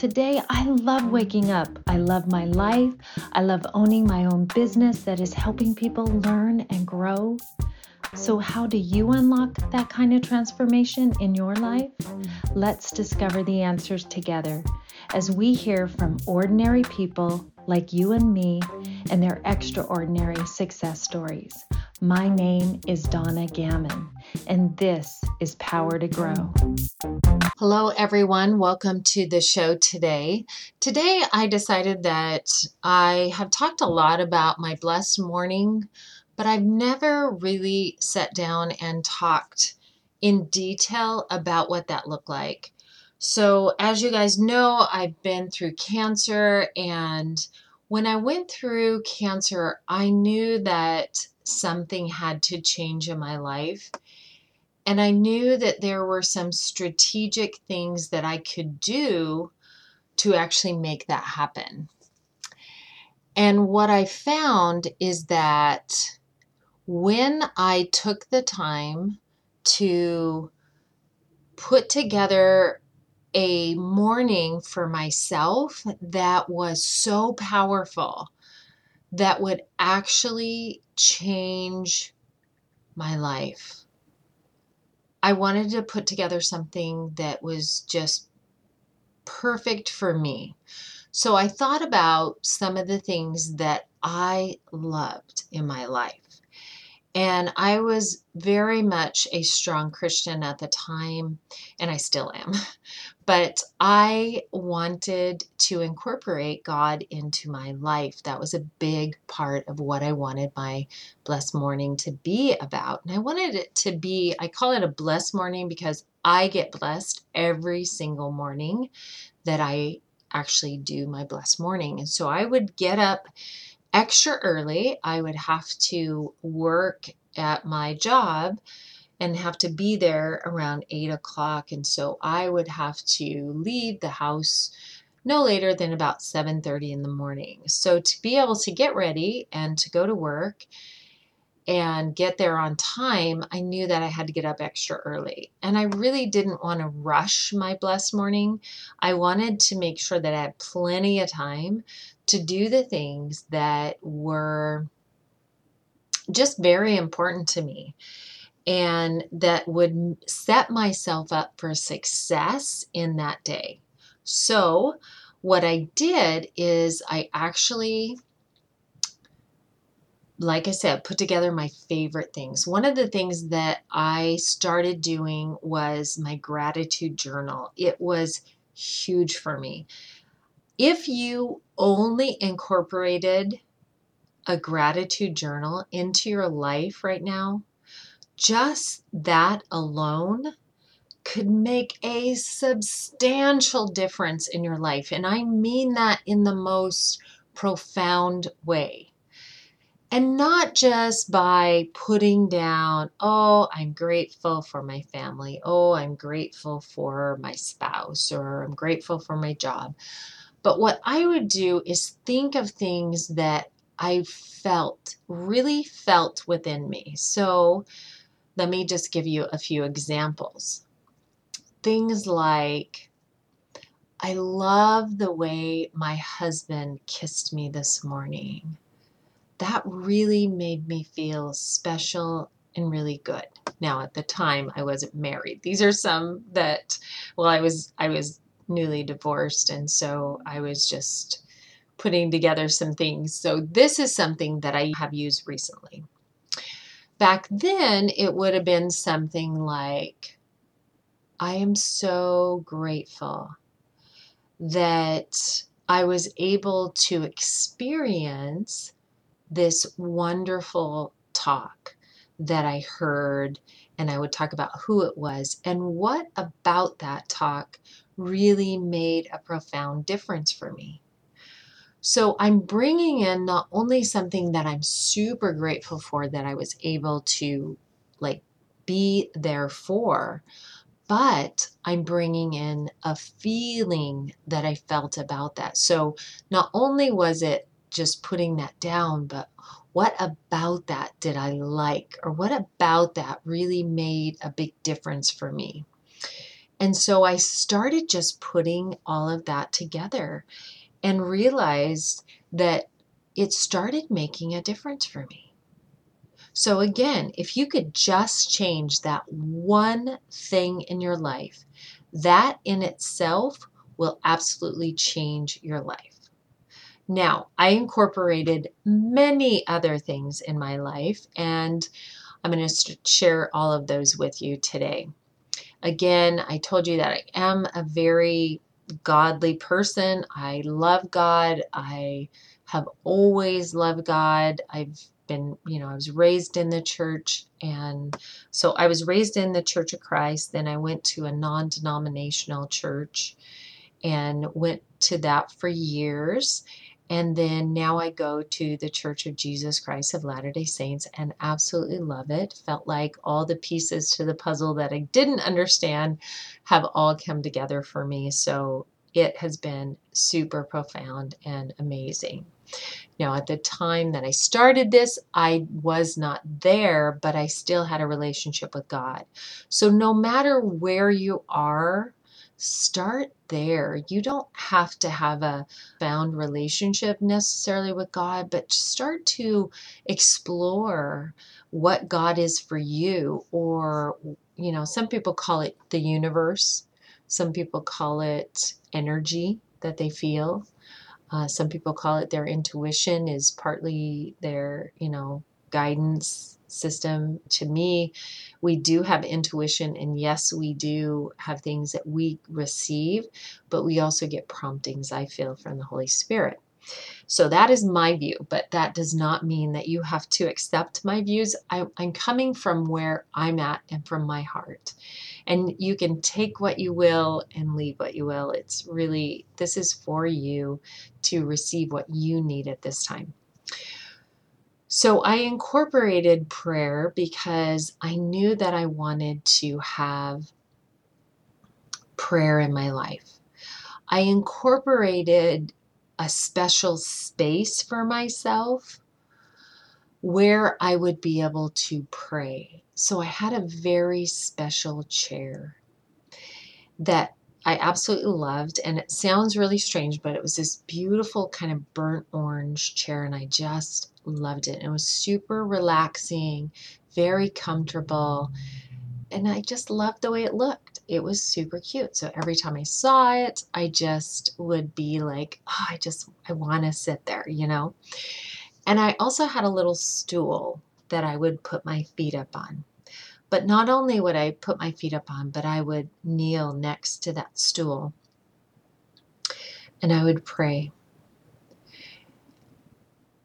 Today, I love waking up. I love my life. I love owning my own business that is helping people learn and grow. So, how do you unlock that kind of transformation in your life? Let's discover the answers together as we hear from ordinary people like you and me and their extraordinary success stories. My name is Donna Gammon, and this is Power to Grow. Hello, everyone. Welcome to the show today. Today, I decided that I have talked a lot about my blessed morning, but I've never really sat down and talked in detail about what that looked like. So, as you guys know, I've been through cancer, and when I went through cancer, I knew that something had to change in my life. And I knew that there were some strategic things that I could do to actually make that happen. And what I found is that when I took the time to put together a morning for myself that was so powerful that would actually change my life. I wanted to put together something that was just perfect for me. So I thought about some of the things that I loved in my life. And I was very much a strong Christian at the time, and I still am. But I wanted to incorporate God into my life. That was a big part of what I wanted my blessed morning to be about. And I wanted it to be, I call it a blessed morning because I get blessed every single morning that I actually do my blessed morning. And so I would get up extra early. I would have to work at my job and have to be there around eight o'clock. And so I would have to leave the house no later than about 7:30 in the morning. So to be able to get ready and to go to work and get there on time, I knew that I had to get up extra early. And I really didn't want to rush my blessed morning. I wanted to make sure that I had plenty of time to do the things that were just very important to me and that would set myself up for success in that day. So, what I did is I actually, like I said, put together my favorite things. One of the things that I started doing was my gratitude journal. It was huge for me. If you only incorporated a gratitude journal into your life right now, just that alone could make a substantial difference in your life. And I mean that in the most profound way. And not just by putting down, oh, I'm grateful for my family. Oh, I'm grateful for my spouse, or I'm grateful for my job. But what I would do is think of things that I felt, really felt within me. So let me just give you a few examples. Things like, I love the way my husband kissed me this morning. That really made me feel special and really good. Now at the time I wasn't married. These are some that well I was I was newly divorced and so I was just putting together some things. So this is something that I have used recently. Back then, it would have been something like, I am so grateful that I was able to experience this wonderful talk that I heard, and I would talk about who it was and what about that talk really made a profound difference for me. So I'm bringing in not only something that I'm super grateful for that I was able to like be there for, but I'm bringing in a feeling that I felt about that. So not only was it just putting that down, but what about that did I like? Or what about that really made a big difference for me? And so I started just putting all of that together and realized that it started making a difference for me. So, again, if you could just change that one thing in your life, that in itself will absolutely change your life. Now, I incorporated many other things in my life, and I'm going to share all of those with you today. Again, I told you that I am a very godly person. I love God. I have always loved God. I've been, you know, I was raised in the church. And so I was raised in the Church of Christ. Then I went to a non denominational church and went to that for years. And then now I go to the Church of Jesus Christ of Latter day Saints and absolutely love it. Felt like all the pieces to the puzzle that I didn't understand have all come together for me. So it has been super profound and amazing. Now, at the time that I started this, I was not there, but I still had a relationship with God. So, no matter where you are, start there. You don't have to have a bound relationship necessarily with God, but start to explore what God is for you. Or, you know, some people call it the universe, some people call it energy that they feel. Uh, some people call it their intuition is partly their, you know, guidance system. To me, we do have intuition, and yes, we do have things that we receive, but we also get promptings, I feel, from the Holy Spirit. So that is my view, but that does not mean that you have to accept my views. I, am coming from where I'm at and from my heart. And you can take what you will and leave what you will. It's really, this is for you to receive what you need at this time. So I incorporated prayer because I knew that I wanted to have prayer in my life. I incorporated a special space for myself where I would be able to pray. So I had a very special chair that I absolutely loved. And it sounds really strange, but it was this beautiful kind of burnt orange chair, and I just loved it. It was super relaxing, very comfortable, and I just loved the way it looked. It was super cute. So every time I saw it, I just would be like, oh, I just, I want to sit there, you know? And I also had a little stool that I would put my feet up on. But not only would I put my feet up on, but I would kneel next to that stool and I would pray.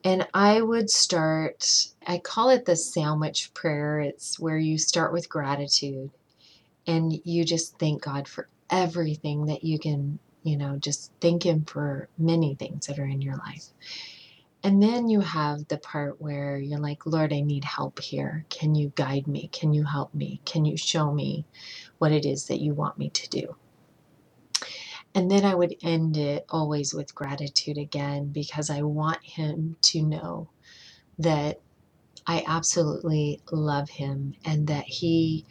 And I would start, I call it the sandwich prayer. It's where you start with gratitude and you just thank God for everything that you can, you know, just thank Him for many things that are in your life. And then you have the part where you're like, Lord, I need help here. Can you guide me? Can you help me? Can you show me what it is that you want me to do? And then I would end it always with gratitude again because I want him to know that I absolutely love him and that he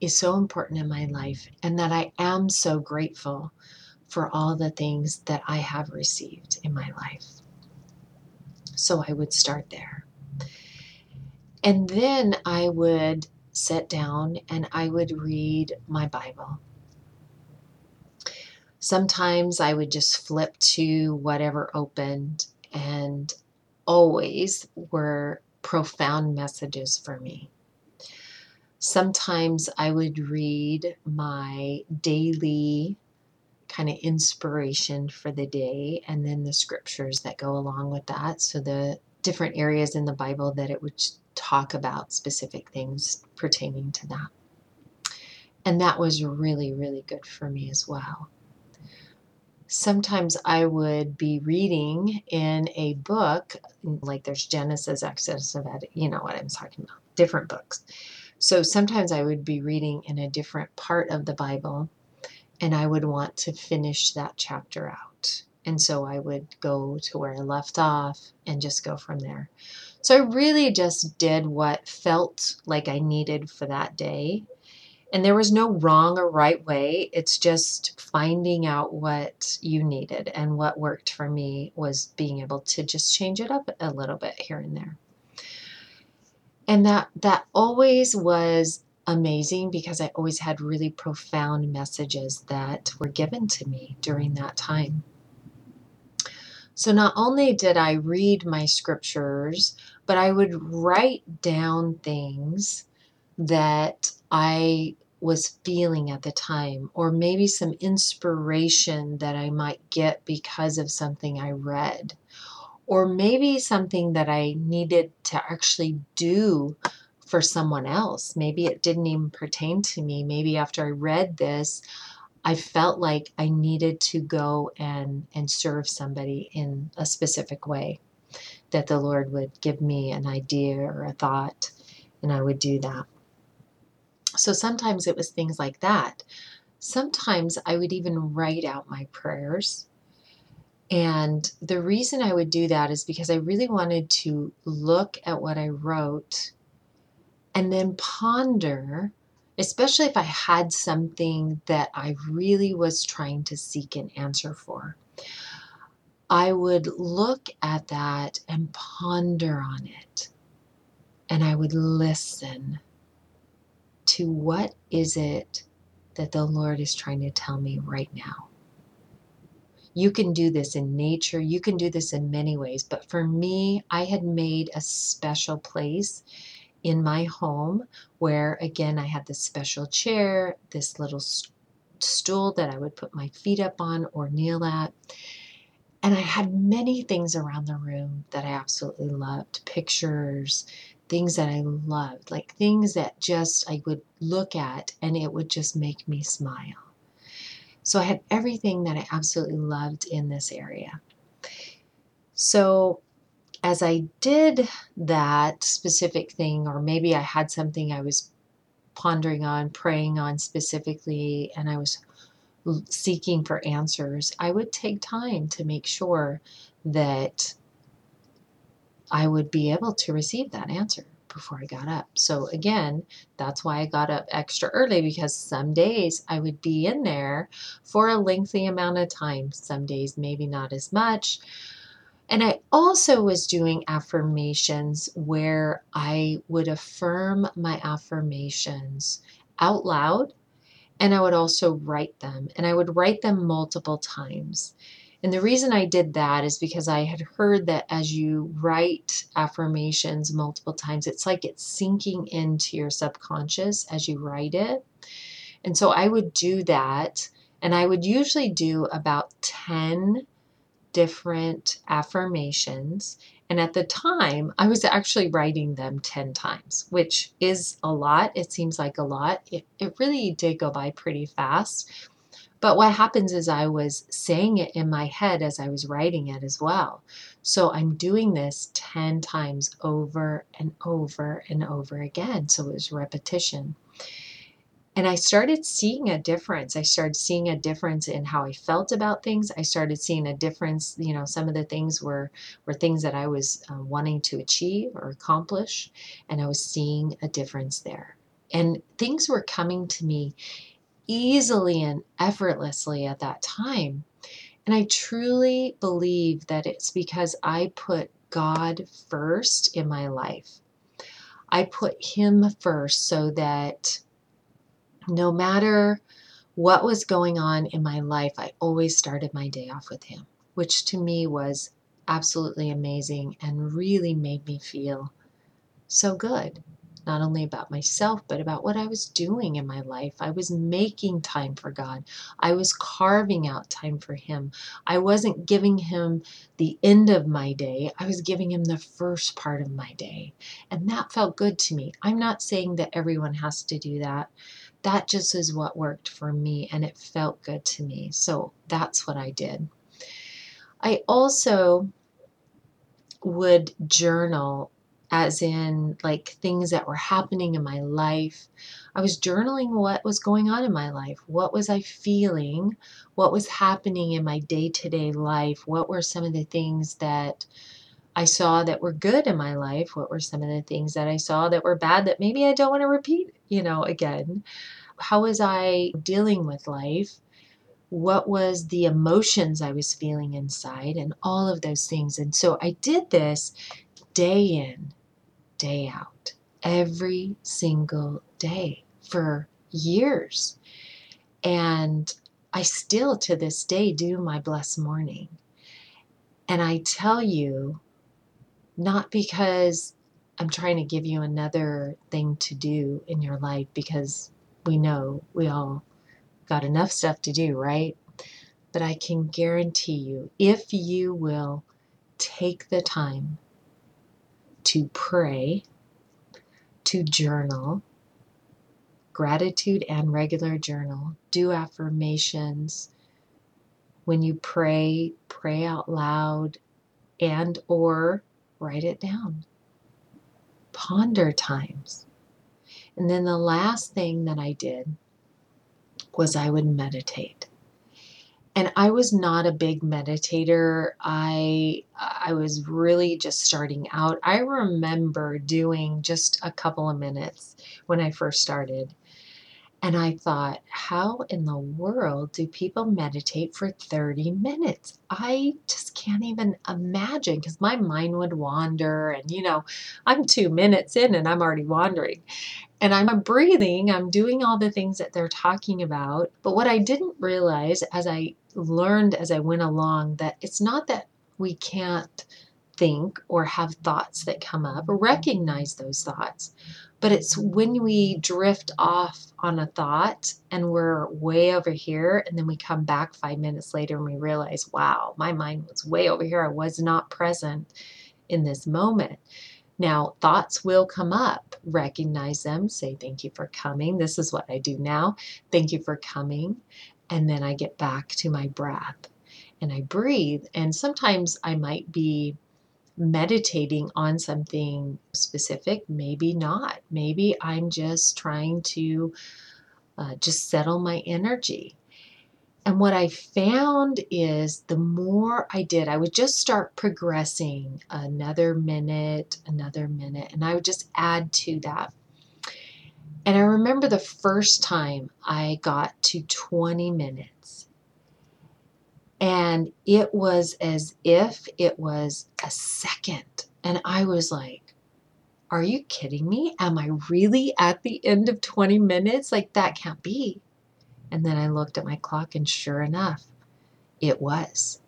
is so important in my life and that I am so grateful for all the things that I have received in my life. So I would start there. And then I would sit down and I would read my Bible. Sometimes I would just flip to whatever opened, and always were profound messages for me. Sometimes I would read my daily kind of inspiration for the day and then the scriptures that go along with that. So the different areas in the Bible that it would talk about specific things pertaining to that. And that was really, really good for me as well. Sometimes I would be reading in a book, mm, like there's Genesis, Exodus, you know what I'm talking about, different books. So sometimes I would be reading in a different part of the Bible and I would want to finish that chapter out. And so I would go to where I left off and just go from there. So I really just did what felt like I needed for that day. And there was no wrong or right way. It's just finding out what you needed. And what worked for me was being able to just change it up a little bit here and there. And that that always was amazing because I always had really profound messages that were given to me during that time. So not only did I read my scriptures, but I would write down things that I was feeling at the time, or maybe some inspiration that I might get because of something I read, or maybe something that I needed to actually do for someone else. Maybe it didn't even pertain to me. Maybe after I read this, I felt like I needed to go and, and serve somebody in a specific way, that the Lord would give me an idea or a thought, and I would do that. So sometimes it was things like that. Sometimes I would even write out my prayers. And the reason I would do that is because I really wanted to look at what I wrote and then ponder especially if I had something that I really was trying to seek an answer for. I would look at that and ponder on it. And I would listen to what is it that the Lord is trying to tell me right now. You can do this in nature, you can do this in many ways, but for me, I had made a special place in my home where again I had this special chair, this little stool that I would put my feet up on or kneel at. And I had many things around the room that I absolutely loved pictures, things that I loved, like things that just I would look at and it would just make me smile. So I had everything that I absolutely loved in this area. So as I did that specific thing, or maybe I had something I was pondering on, praying on specifically, and I was seeking for answers, I would take time to make sure that I would be able to receive that answer before I got up. So, again, that's why I got up extra early because some days I would be in there for a lengthy amount of time, some days maybe not as much. And I also was doing affirmations where I would affirm my affirmations out loud and I would also write them. And I would write them multiple times. And the reason I did that is because I had heard that as you write affirmations multiple times, it's like it's sinking into your subconscious as you write it. And so I would do that. And I would usually do about 10 different affirmations. And at the time, I was actually writing them 10 times, which is a lot. It seems like a lot. It, it really did go by pretty fast. But what happens is I was saying it in my head as I was writing it as well. So I'm doing this 10 times over and over and over again. So it was repetition. And I started seeing a difference. I started seeing a difference in how I felt about things. I started seeing a difference. You know, some of the things were were things that I was uh, wanting to achieve or accomplish, and I was seeing a difference there. And things were coming to me easily and effortlessly at that time. And I truly believe that it's because I put God first in my life. I put Him first so that no matter what was going on in my life, I always started my day off with him, which to me was absolutely amazing and really made me feel so good. Not only about myself, but about what I was doing in my life. I was making time for God. I was carving out time for Him. I wasn't giving Him the end of my day, I was giving Him the first part of my day. And that felt good to me. I'm not saying that everyone has to do that that just is what worked for me and it felt good to me. So that's what I did. I also would journal as in like things that were happening in my life. I was journaling what was going on in my life. What was I feeling? What was happening in my day to day life? What were some of the things that I saw that were good in my life? What were some of the things that I saw that were bad that maybe I don't want to repeat, you know, again? How was I dealing with life? What was the emotions I was feeling inside and all of those things. And so I did this day in, day out, every single day for years. And I still to this day do my blessed morning. And I tell you, not because I'm trying to give you another thing to do in your life, because we know we all got enough stuff to do, right? But I can guarantee you, if you will take the time to pray, to journal, gratitude and regular journal, do affirmations. When you pray, pray out loud and or write it down. Ponder times. And then the last thing that I did was I would meditate. And I was not a big meditator. I I was really just starting out. I remember doing just a couple of minutes when I first started. And I thought, how in the world do people meditate for 30 minutes? I just can't even imagine because my mind would wander. And, you know, I'm two minutes in and I'm already wandering. And I'm breathing, I'm doing all the things that they're talking about. But what I didn't realize as I learned as I went along that it's not that we can't think or have thoughts that come up or recognize those thoughts. But it's when we drift off on a thought and we're way over here, and then we come back five minutes later and we realize, wow, my mind was way over here. I was not present in this moment. Now, thoughts will come up. Recognize them. Say, Thank you for coming. This is what I do now. Thank you for coming. And then I get back to my breath and I breathe. And sometimes I might be meditating on something specific, maybe not. Maybe I'm just trying to uh, just settle my energy. And what I found is the more I did, I would just start progressing another minute, another minute, and I would just add to that. And I remember the first time I got to 20 minutes and it was as if it was a second. And I was like, Are you kidding me? Am I really at the end of 20 minutes? Like, that can't be. And then I looked at my clock, and sure enough, it was.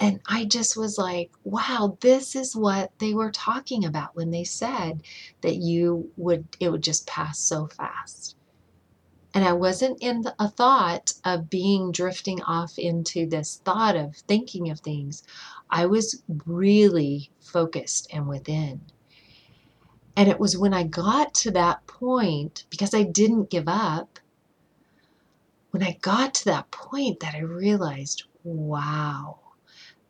And I just was like, wow, this is what they were talking about when they said that you would, it would just pass so fast. And I wasn't in a thought of being drifting off into this thought of thinking of things. I was really focused and within. And it was when I got to that point, because I didn't give up, when I got to that point that I realized, wow,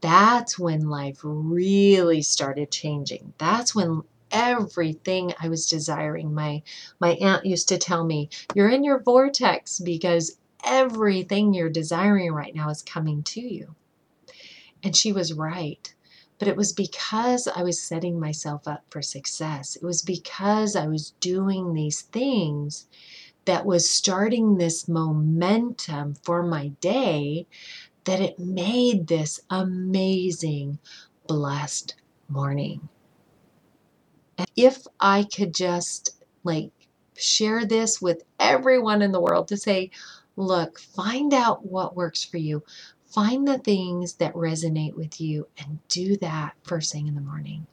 that's when life really started changing. That's when everything I was desiring. My my aunt used to tell me, "You're in your vortex because everything you're desiring right now is coming to you." And she was right. But it was because I was setting myself up for success. It was because I was doing these things that was starting this momentum for my day that it made this amazing, blessed morning. And if I could just like share this with everyone in the world to say, look, find out what works for you. Find the things that resonate with you and do that first thing in the morning.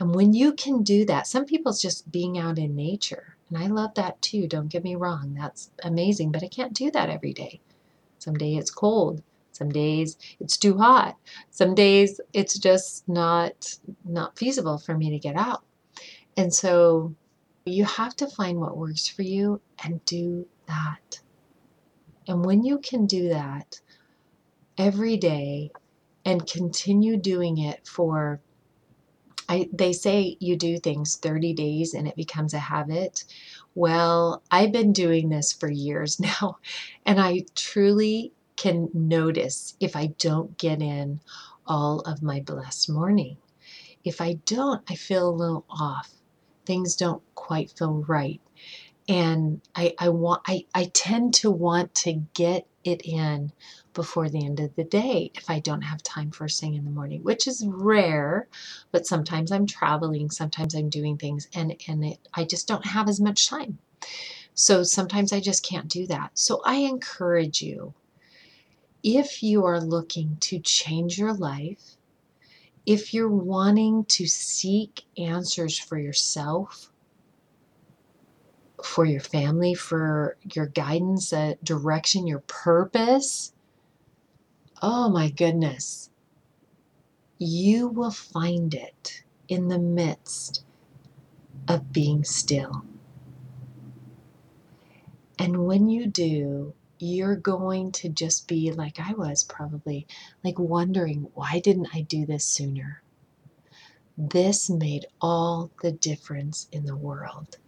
And when you can do that, some people's just being out in nature. And I love that too. Don't get me wrong. That's amazing. But I can't do that every day. Some day it's cold. Some days it's too hot. Some days it's just not not feasible for me to get out. And so You have to find what works for you and do that. And when you can do that every day and continue doing it for I, they say you do things 30 days and it becomes a habit. Well, I've been doing this for years now, and I truly can notice if I don't get in all of my blessed morning. If I don't, I feel a little off. Things don't quite feel right. And I, I want I, I tend to want to get it in before the end of the day if I don't have time first thing in the morning, which is rare, but sometimes I'm traveling, sometimes I'm doing things and, and it, I just don't have as much time. So sometimes I just can't do that. So I encourage you, if you are looking to change your life, if you're wanting to seek answers for yourself, for your family, for your guidance, uh, direction, your purpose, oh my goodness, you will find it in the midst of being still. And when you do, you're going to just be like I was probably, like wondering, why didn't I do this sooner? This made all the difference in the world.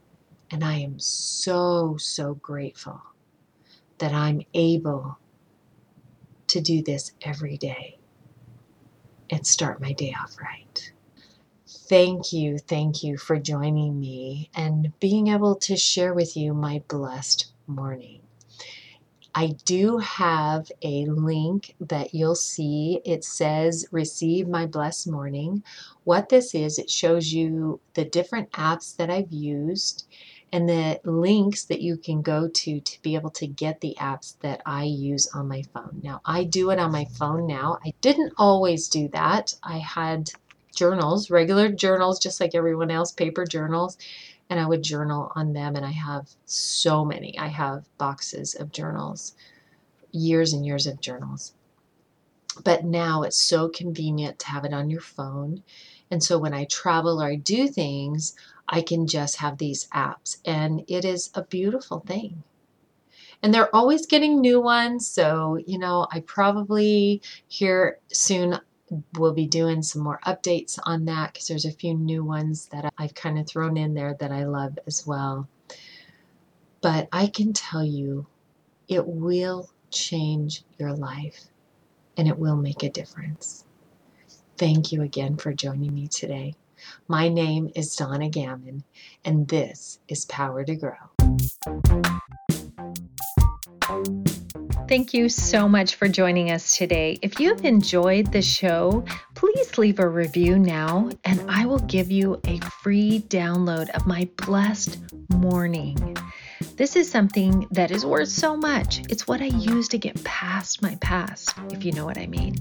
And I am so, so grateful that I'm able to do this every day and start my day off right. Thank you, thank you for joining me and being able to share with you my blessed morning. I do have a link that you'll see. It says Receive My Blessed Morning. What this is, it shows you the different apps that I've used and the links that you can go to to be able to get the apps that I use on my phone. Now, I do it on my phone now. I didn't always do that. I had journals, regular journals, just like everyone else, paper journals and I would journal on them. And I have so many. I have boxes of journals, years and years of journals. But now it's so convenient to have it on your phone. And so when I travel or I do things, I can just have these apps. And it is a beautiful thing. And they're always getting new ones. So, you know, I probably here soon we'll be doing some more updates on that because there's a few new ones that I've kind of thrown in there that I love as well. But I can tell you, it will change your life and it will make a difference. Thank you again for joining me today. My name is Donna Gammon, and this is Power to Grow. Thank you so much for joining us today. If you've enjoyed the show, please leave a review now, and I will give you a free download of my blessed morning. This is something that is worth so much. It's what I use to get past my past, if you know what I mean.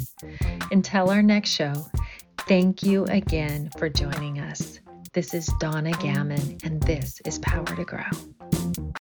Until our next show, thank you again for joining us. This is Donna Gammon, and this is Power to Grow.